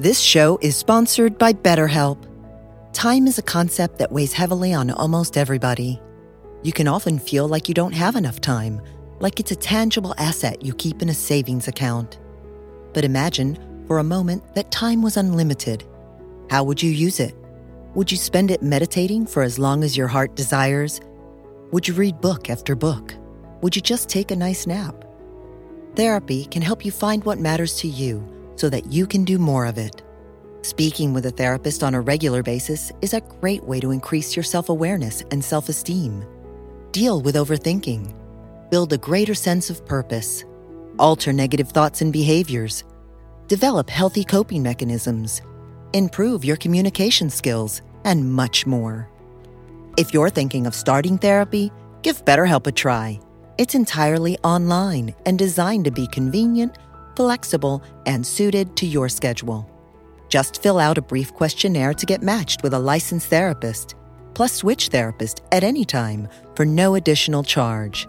This show is sponsored by BetterHelp. Time is a concept that weighs heavily on almost everybody. You can often feel like you don't have enough time, like it's a tangible asset you keep in a savings account. But imagine, for a moment, that time was unlimited. How would you use it? Would you spend it meditating for as long as your heart desires? Would you read book after book? Would you just take a nice nap? Therapy can help you find what matters to you so that you can do more of it. Speaking with a therapist on a regular basis is a great way to increase your self awareness and self esteem. Deal with overthinking. Build a greater sense of purpose. Alter negative thoughts and behaviors. Develop healthy coping mechanisms. Improve your communication skills, and much more. If you're thinking of starting therapy, give BetterHelp a try. It's entirely online and designed to be convenient flexible, and suited to your schedule. Just fill out a brief questionnaire to get matched with a licensed therapist, plus switch therapist at any time for no additional charge.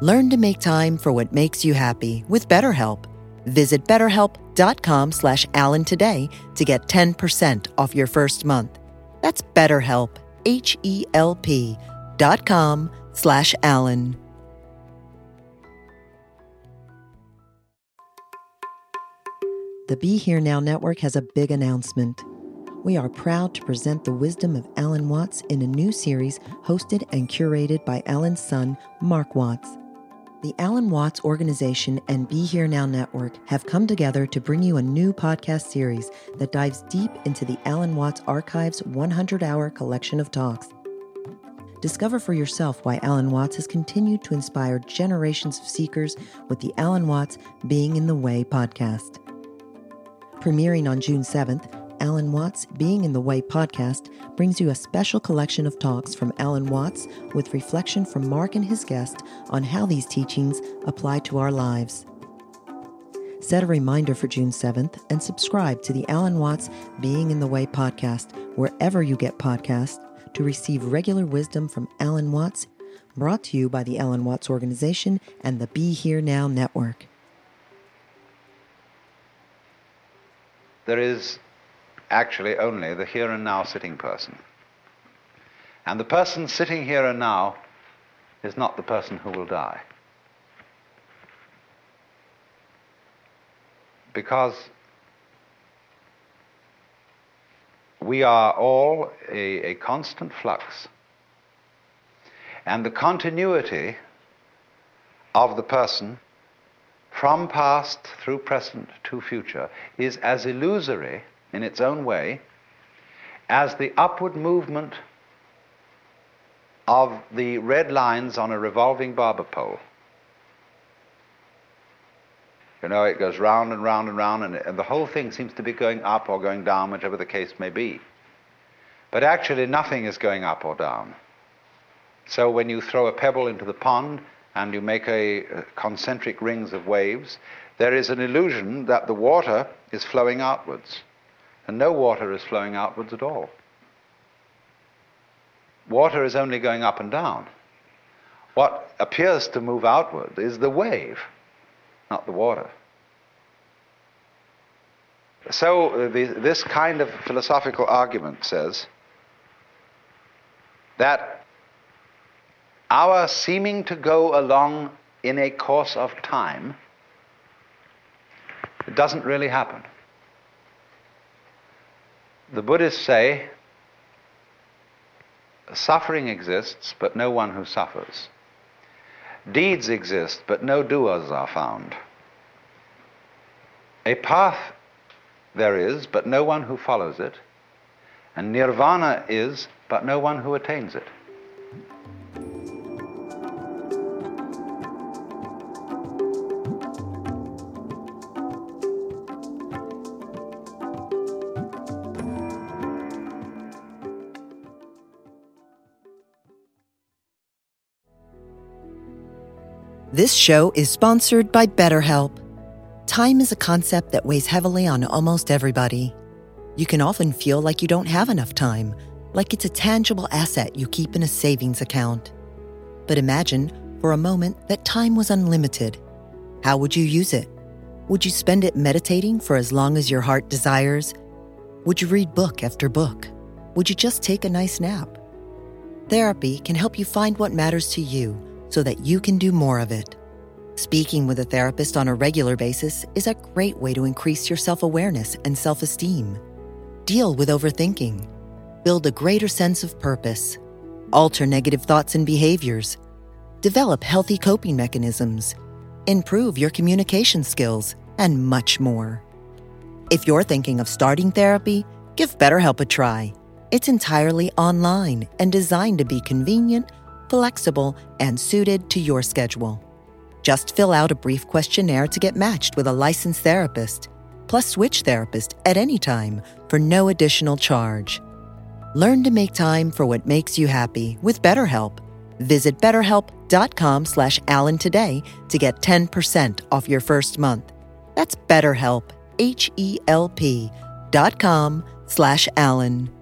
Learn to make time for what makes you happy with BetterHelp. Visit betterhelp.com slash Alan today to get 10% off your first month. That's BetterHelp, H-E-L-P dot com slash Alan. The Be Here Now Network has a big announcement. We are proud to present the wisdom of Alan Watts in a new series hosted and curated by Alan's son, Mark Watts. The Alan Watts Organization and Be Here Now Network have come together to bring you a new podcast series that dives deep into the Alan Watts Archive's 100 hour collection of talks. Discover for yourself why Alan Watts has continued to inspire generations of seekers with the Alan Watts Being in the Way podcast. Premiering on June 7th, Alan Watts Being in the Way podcast brings you a special collection of talks from Alan Watts with reflection from Mark and his guest on how these teachings apply to our lives. Set a reminder for June 7th and subscribe to the Alan Watts Being in the Way podcast wherever you get podcasts to receive regular wisdom from Alan Watts, brought to you by the Alan Watts Organization and the Be Here Now Network. There is actually only the here and now sitting person. And the person sitting here and now is not the person who will die. Because we are all a, a constant flux. And the continuity of the person from past through present to future is as illusory in its own way as the upward movement of the red lines on a revolving barber pole. You know, it goes round and round and round, and, and, the whole thing seems to be going up or going down, whichever the case may be. But actually, nothing is going up or down. So when you throw a pebble into the pond, and you make a, a concentric rings of waves, there is an illusion that the water is flowing outwards. And no water is flowing outwards at all. Water is only going up and down. What appears to move outward is the wave, not the water. So, uh, the, this kind of philosophical argument says that our seeming to go along in a course of time, it doesn't really happen. The Buddhists say suffering exists, but no one who suffers. Deeds exist, but no doers are found. A path there is, but no one who follows it. And nirvana is, but no one who attains it. This show is sponsored by BetterHelp. Time is a concept that weighs heavily on almost everybody. You can often feel like you don't have enough time, like it's a tangible asset you keep in a savings account. But imagine, for a moment, that time was unlimited. How would you use it? Would you spend it meditating for as long as your heart desires? Would you read book after book? Would you just take a nice nap? Therapy can help you find what matters to you so that you can do more of it. Speaking with a therapist on a regular basis is a great way to increase your self awareness and self esteem. Deal with overthinking. Build a greater sense of purpose. Alter negative thoughts and behaviors. Develop healthy coping mechanisms. Improve your communication skills, and much more. If you're thinking of starting therapy, give BetterHelp a try. It's entirely online and designed to be convenient, flexible, and suited to your schedule. Just fill out a brief questionnaire to get matched with a licensed therapist, plus switch therapist at any time for no additional charge. Learn to make time for what makes you happy with BetterHelp. Visit betterhelp.com slash Alan today to get 10% off your first month. That's BetterHelp, H-E-L-P dot com slash Alan.